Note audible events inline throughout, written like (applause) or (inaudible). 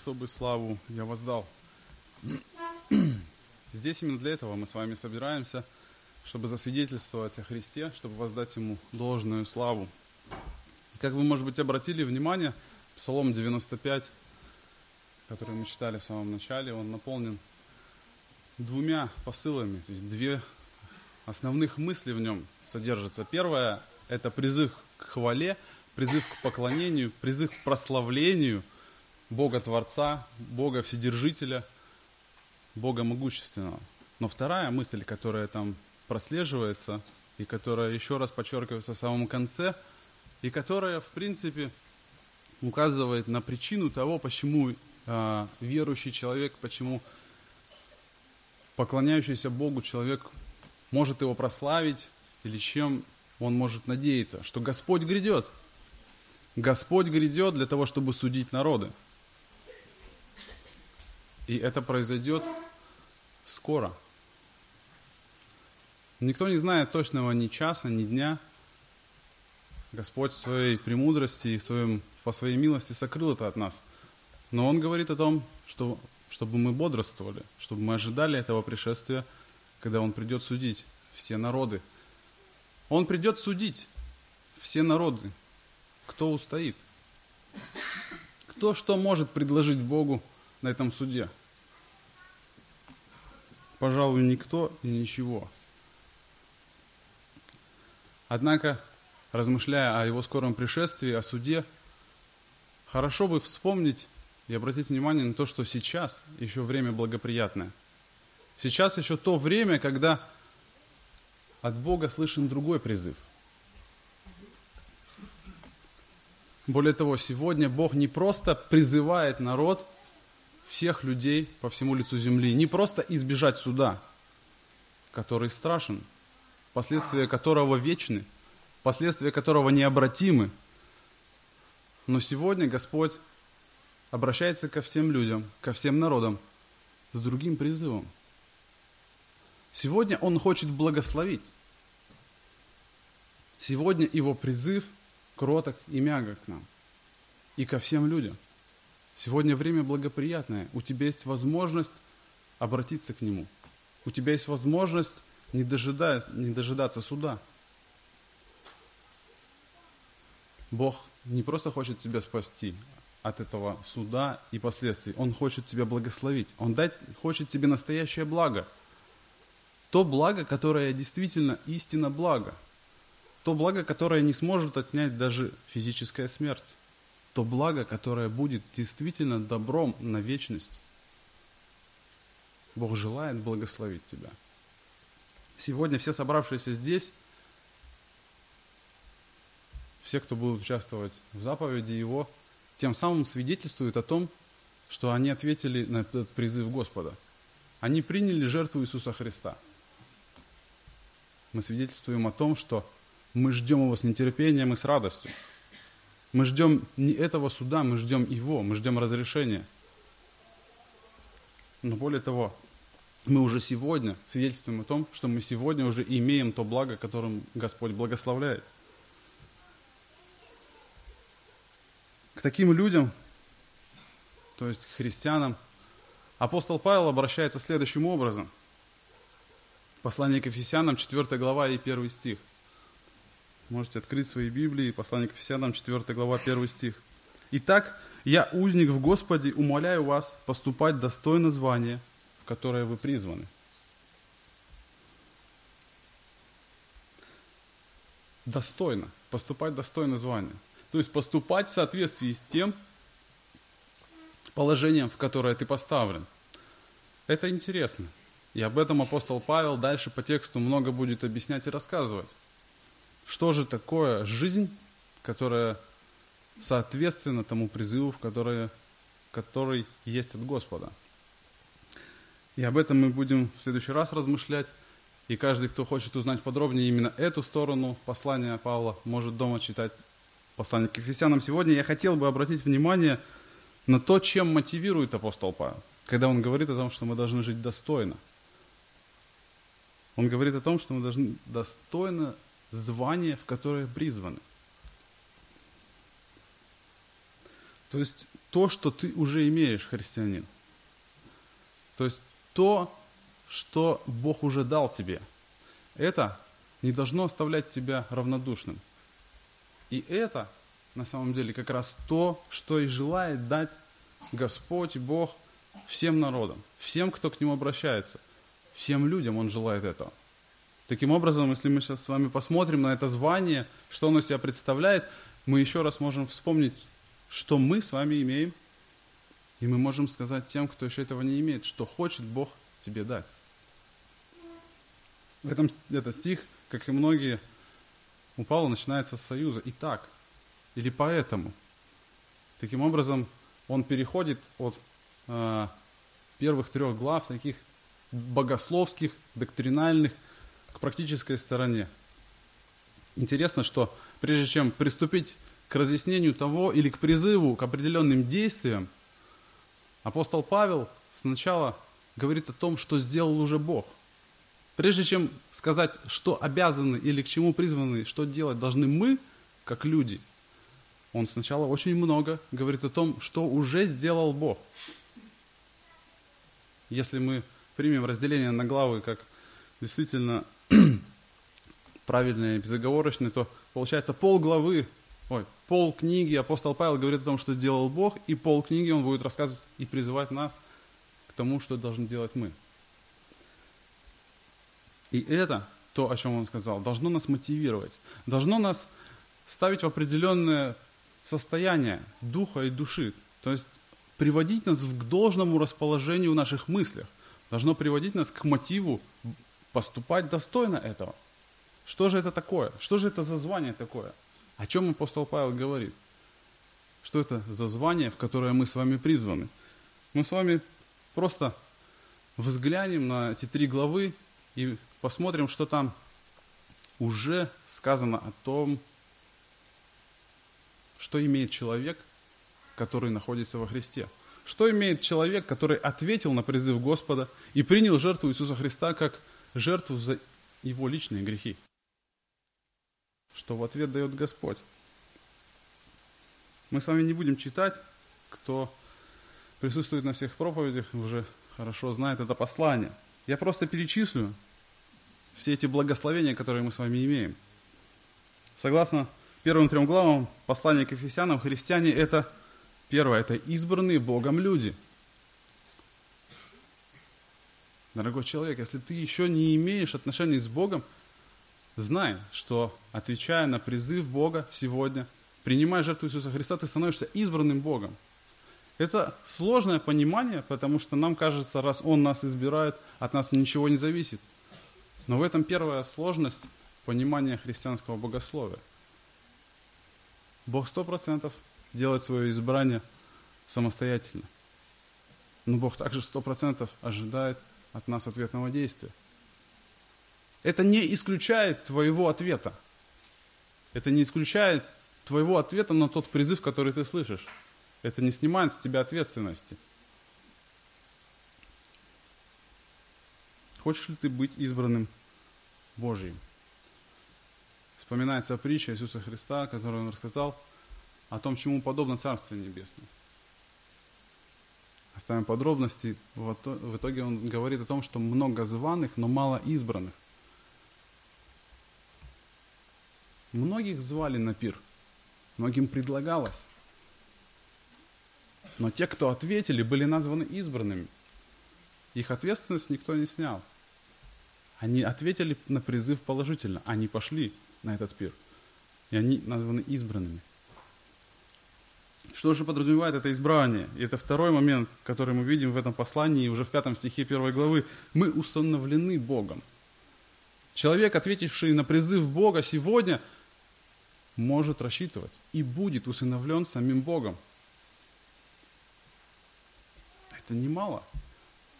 чтобы славу я воздал. (clears throat) Здесь именно для этого мы с вами собираемся, чтобы засвидетельствовать о Христе, чтобы воздать Ему должную славу. Как вы, может быть, обратили внимание, Псалом 95, который мы читали в самом начале, он наполнен двумя посылами, то есть две основных мысли в нем содержатся. Первое – это призыв к хвале, призыв к поклонению, призыв к прославлению – Бога Творца, Бога Вседержителя, Бога Могущественного. Но вторая мысль, которая там прослеживается, и которая еще раз подчеркивается в самом конце, и которая, в принципе, указывает на причину того, почему э, верующий человек, почему поклоняющийся Богу человек может его прославить, или чем он может надеяться, что Господь грядет. Господь грядет для того, чтобы судить народы. И это произойдет скоро. Никто не знает точного ни часа, ни дня. Господь в своей премудрости и в своем, по своей милости сокрыл это от нас. Но Он говорит о том, что, чтобы мы бодрствовали, чтобы мы ожидали этого пришествия, когда Он придет судить все народы. Он придет судить все народы. Кто устоит? Кто что может предложить Богу на этом суде? Пожалуй, никто и ничего. Однако, размышляя о его скором пришествии, о суде, хорошо бы вспомнить и обратить внимание на то, что сейчас еще время благоприятное. Сейчас еще то время, когда от Бога слышен другой призыв. Более того, сегодня Бог не просто призывает народ – всех людей по всему лицу земли. Не просто избежать суда, который страшен, последствия которого вечны, последствия которого необратимы. Но сегодня Господь обращается ко всем людям, ко всем народам с другим призывом. Сегодня Он хочет благословить. Сегодня Его призыв кроток и мягок к нам и ко всем людям – Сегодня время благоприятное. У тебя есть возможность обратиться к Нему. У тебя есть возможность не, дожидаясь, не дожидаться суда. Бог не просто хочет тебя спасти от этого суда и последствий. Он хочет тебя благословить. Он дать, хочет тебе настоящее благо. То благо, которое действительно истинно благо. То благо, которое не сможет отнять даже физическая смерть то благо, которое будет действительно добром на вечность. Бог желает благословить тебя. Сегодня все собравшиеся здесь, все, кто будут участвовать в заповеди Его, тем самым свидетельствуют о том, что они ответили на этот призыв Господа. Они приняли жертву Иисуса Христа. Мы свидетельствуем о том, что мы ждем Его с нетерпением и с радостью. Мы ждем не этого суда, мы ждем его, мы ждем разрешения. Но более того, мы уже сегодня свидетельствуем о том, что мы сегодня уже имеем то благо, которым Господь благословляет. К таким людям, то есть к христианам, апостол Павел обращается следующим образом. Послание к Ефесянам, 4 глава и 1 стих. Можете открыть свои Библии, послание к Ефесянам, 4 глава, 1 стих. «Итак, я, узник в Господе, умоляю вас поступать достойно звания, в которое вы призваны». Достойно, поступать достойно звания. То есть поступать в соответствии с тем положением, в которое ты поставлен. Это интересно. И об этом апостол Павел дальше по тексту много будет объяснять и рассказывать. Что же такое жизнь, которая соответственно тому призыву, который, который есть от Господа? И об этом мы будем в следующий раз размышлять. И каждый, кто хочет узнать подробнее именно эту сторону послания Павла, может дома читать послание к Ефесянам. Сегодня я хотел бы обратить внимание на то, чем мотивирует апостол Павел, когда он говорит о том, что мы должны жить достойно. Он говорит о том, что мы должны достойно звание, в которое призваны. То есть то, что ты уже имеешь, христианин. То есть то, что Бог уже дал тебе. Это не должно оставлять тебя равнодушным. И это на самом деле как раз то, что и желает дать Господь Бог всем народам, всем, кто к Нему обращается, всем людям Он желает этого. Таким образом, если мы сейчас с вами посмотрим на это звание, что оно себя представляет, мы еще раз можем вспомнить, что мы с вами имеем, и мы можем сказать тем, кто еще этого не имеет, что хочет Бог тебе дать. В этом этот стих, как и многие, у Павла начинается с союза. И так, или поэтому. Таким образом, он переходит от э, первых трех глав, таких богословских, доктринальных, к практической стороне. Интересно, что прежде чем приступить к разъяснению того или к призыву к определенным действиям, апостол Павел сначала говорит о том, что сделал уже Бог. Прежде чем сказать, что обязаны или к чему призваны, что делать должны мы, как люди, он сначала очень много говорит о том, что уже сделал Бог. Если мы примем разделение на главы как действительно (clears throat) правильное и безоговорочное, то получается пол главы, ой, пол книги апостол Павел говорит о том, что сделал Бог, и пол книги он будет рассказывать и призывать нас к тому, что должны делать мы. И это, то, о чем он сказал, должно нас мотивировать, должно нас ставить в определенное состояние духа и души. То есть приводить нас к должному расположению в наших мыслях. Должно приводить нас к мотиву поступать достойно этого. Что же это такое? Что же это за звание такое? О чем апостол Павел говорит? Что это за звание, в которое мы с вами призваны? Мы с вами просто взглянем на эти три главы и посмотрим, что там уже сказано о том, что имеет человек, который находится во Христе. Что имеет человек, который ответил на призыв Господа и принял жертву Иисуса Христа как жертву за его личные грехи? Что в ответ дает Господь? Мы с вами не будем читать, кто присутствует на всех проповедях, уже хорошо знает это послание. Я просто перечислю все эти благословения, которые мы с вами имеем. Согласно первым трем главам послания к Ефесянам, христиане – это, первое, это избранные Богом люди. Дорогой человек, если ты еще не имеешь отношений с Богом, знай, что, отвечая на призыв Бога сегодня, принимая жертву Иисуса Христа, ты становишься избранным Богом. Это сложное понимание, потому что нам кажется, раз Он нас избирает, от нас ничего не зависит. Но в этом первая сложность понимания христианского богословия. Бог сто процентов делает свое избрание самостоятельно. Но Бог также сто процентов ожидает от нас ответного действия. Это не исключает твоего ответа. Это не исключает твоего ответа на тот призыв, который ты слышишь. Это не снимает с тебя ответственности. Хочешь ли ты быть избранным Божьим? Вспоминается притча Иисуса Христа, которую он рассказал о том, чему подобно Царствие Небесное. Оставим подробности. В итоге он говорит о том, что много званых, но мало избранных. Многих звали на пир, многим предлагалось. Но те, кто ответили, были названы избранными. Их ответственность никто не снял. Они ответили на призыв положительно. Они пошли на этот пир. И они названы избранными. Что же подразумевает это избрание? И это второй момент, который мы видим в этом послании, уже в пятом стихе первой главы. Мы установлены Богом. Человек, ответивший на призыв Бога сегодня, может рассчитывать и будет усыновлен самим Богом. Это немало.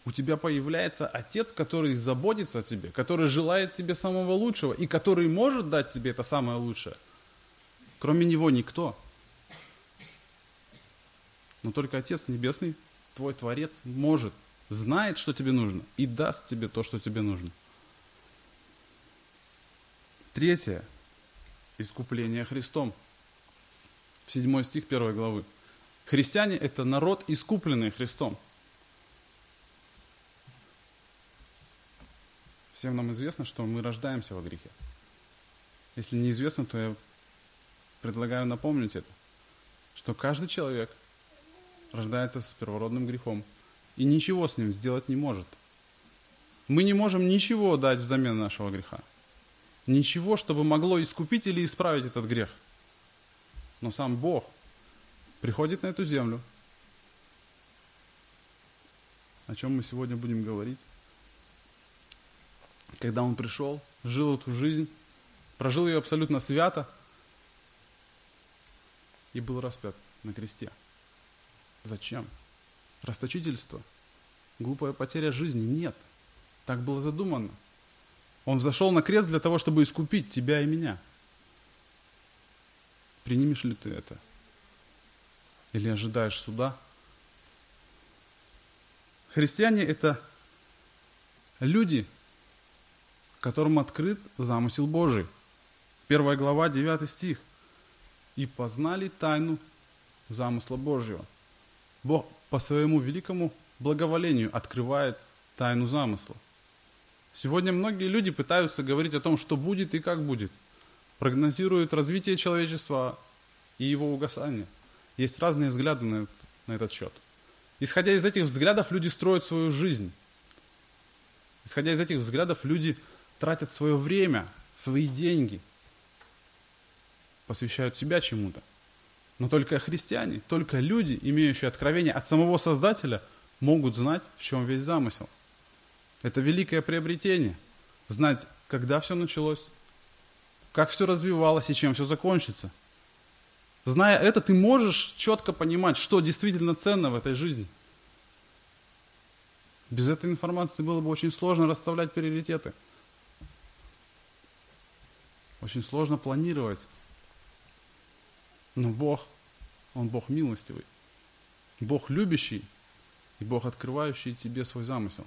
У тебя появляется отец, который заботится о тебе, который желает тебе самого лучшего и который может дать тебе это самое лучшее. Кроме него никто. Но только Отец Небесный, твой Творец, может, знает, что тебе нужно и даст тебе то, что тебе нужно. Третье. Искупление Христом. В седьмой стих первой главы. Христиане – это народ, искупленный Христом. Всем нам известно, что мы рождаемся во грехе. Если неизвестно, то я предлагаю напомнить это, что каждый человек рождается с первородным грехом и ничего с ним сделать не может. Мы не можем ничего дать взамен нашего греха. Ничего, чтобы могло искупить или исправить этот грех. Но сам Бог приходит на эту землю. О чем мы сегодня будем говорить? Когда Он пришел, жил эту жизнь, прожил ее абсолютно свято и был распят на кресте. Зачем? Расточительство? Глупая потеря жизни? Нет. Так было задумано. Он взошел на крест для того, чтобы искупить тебя и меня. Принимешь ли ты это? Или ожидаешь суда? Христиане – это люди, которым открыт замысел Божий. Первая глава, 9 стих. «И познали тайну замысла Божьего». Бог по своему великому благоволению открывает тайну замысла. Сегодня многие люди пытаются говорить о том, что будет и как будет. Прогнозируют развитие человечества и его угасание. Есть разные взгляды на, на этот счет. Исходя из этих взглядов, люди строят свою жизнь. Исходя из этих взглядов, люди тратят свое время, свои деньги, посвящают себя чему-то. Но только христиане, только люди, имеющие откровение от самого Создателя, могут знать, в чем весь замысел. Это великое приобретение. Знать, когда все началось, как все развивалось и чем все закончится. Зная это, ты можешь четко понимать, что действительно ценно в этой жизни. Без этой информации было бы очень сложно расставлять приоритеты. Очень сложно планировать. Но Бог, Он Бог милостивый, Бог любящий и Бог открывающий тебе свой замысел.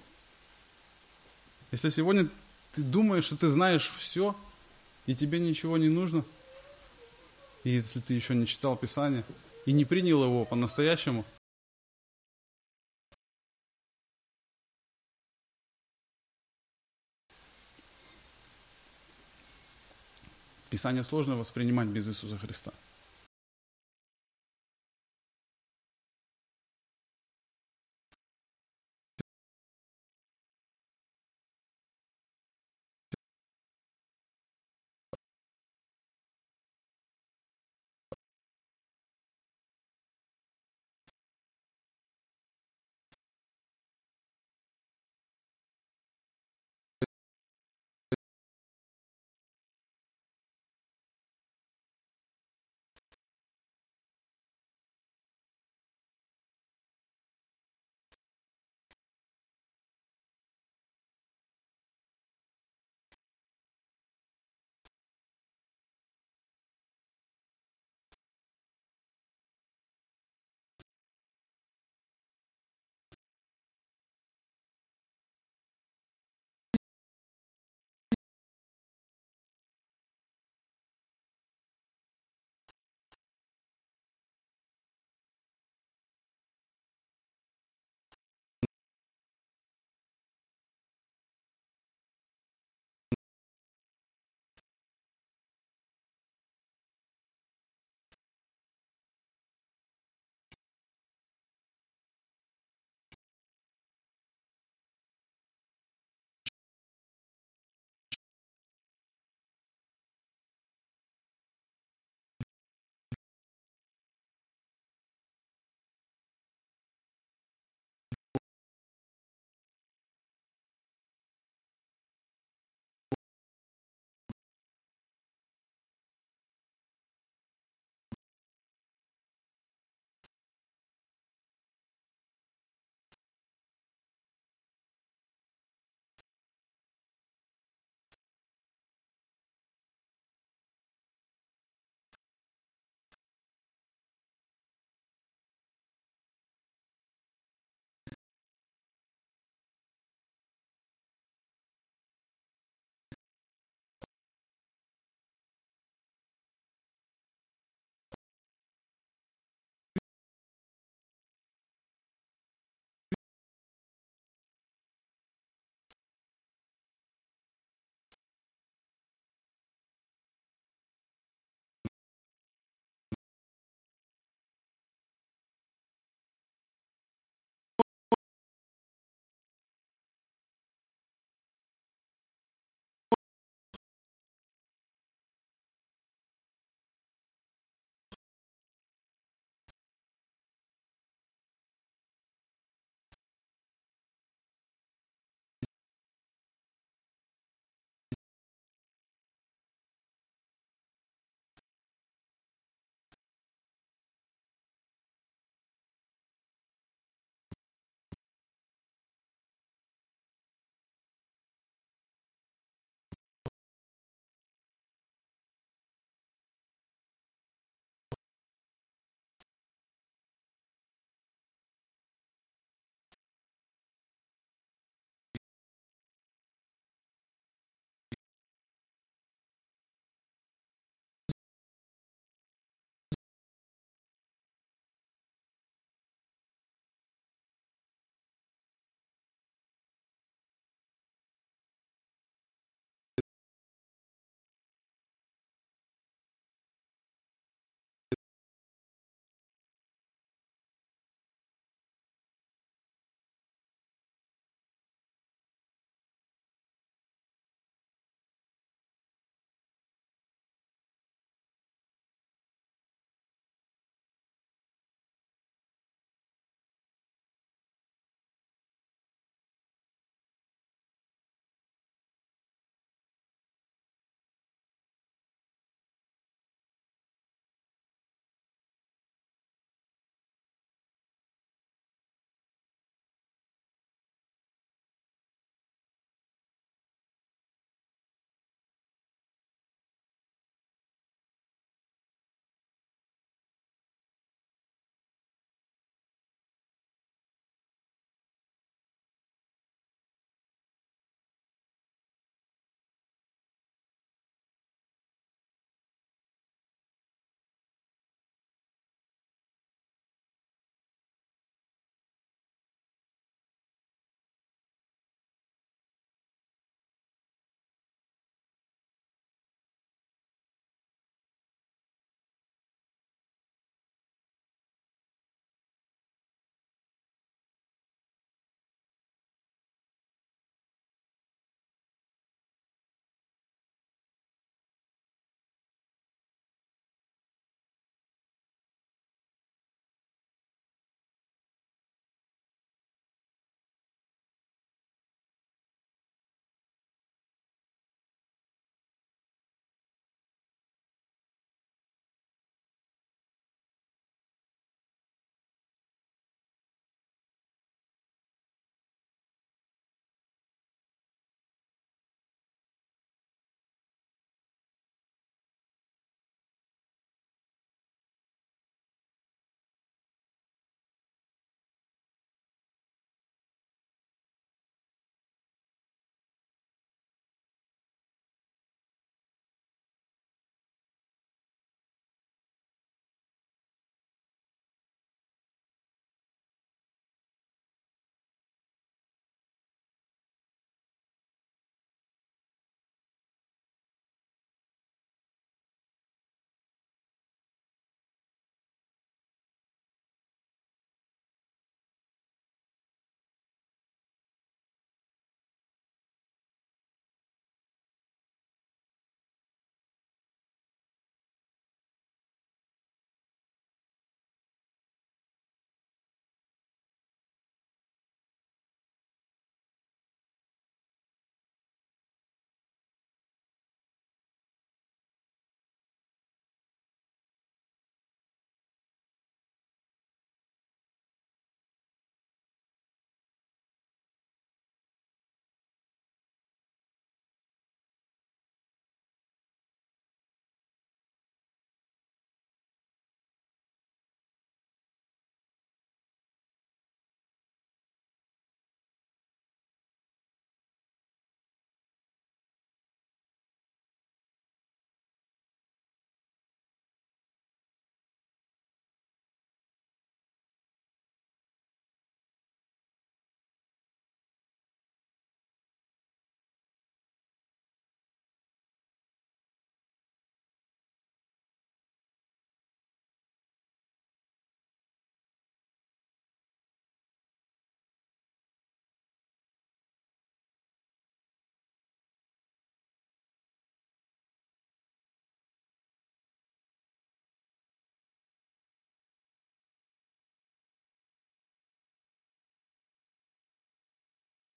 Если сегодня ты думаешь, что ты знаешь все, и тебе ничего не нужно, и если ты еще не читал Писание и не принял его по-настоящему, Писание сложно воспринимать без Иисуса Христа –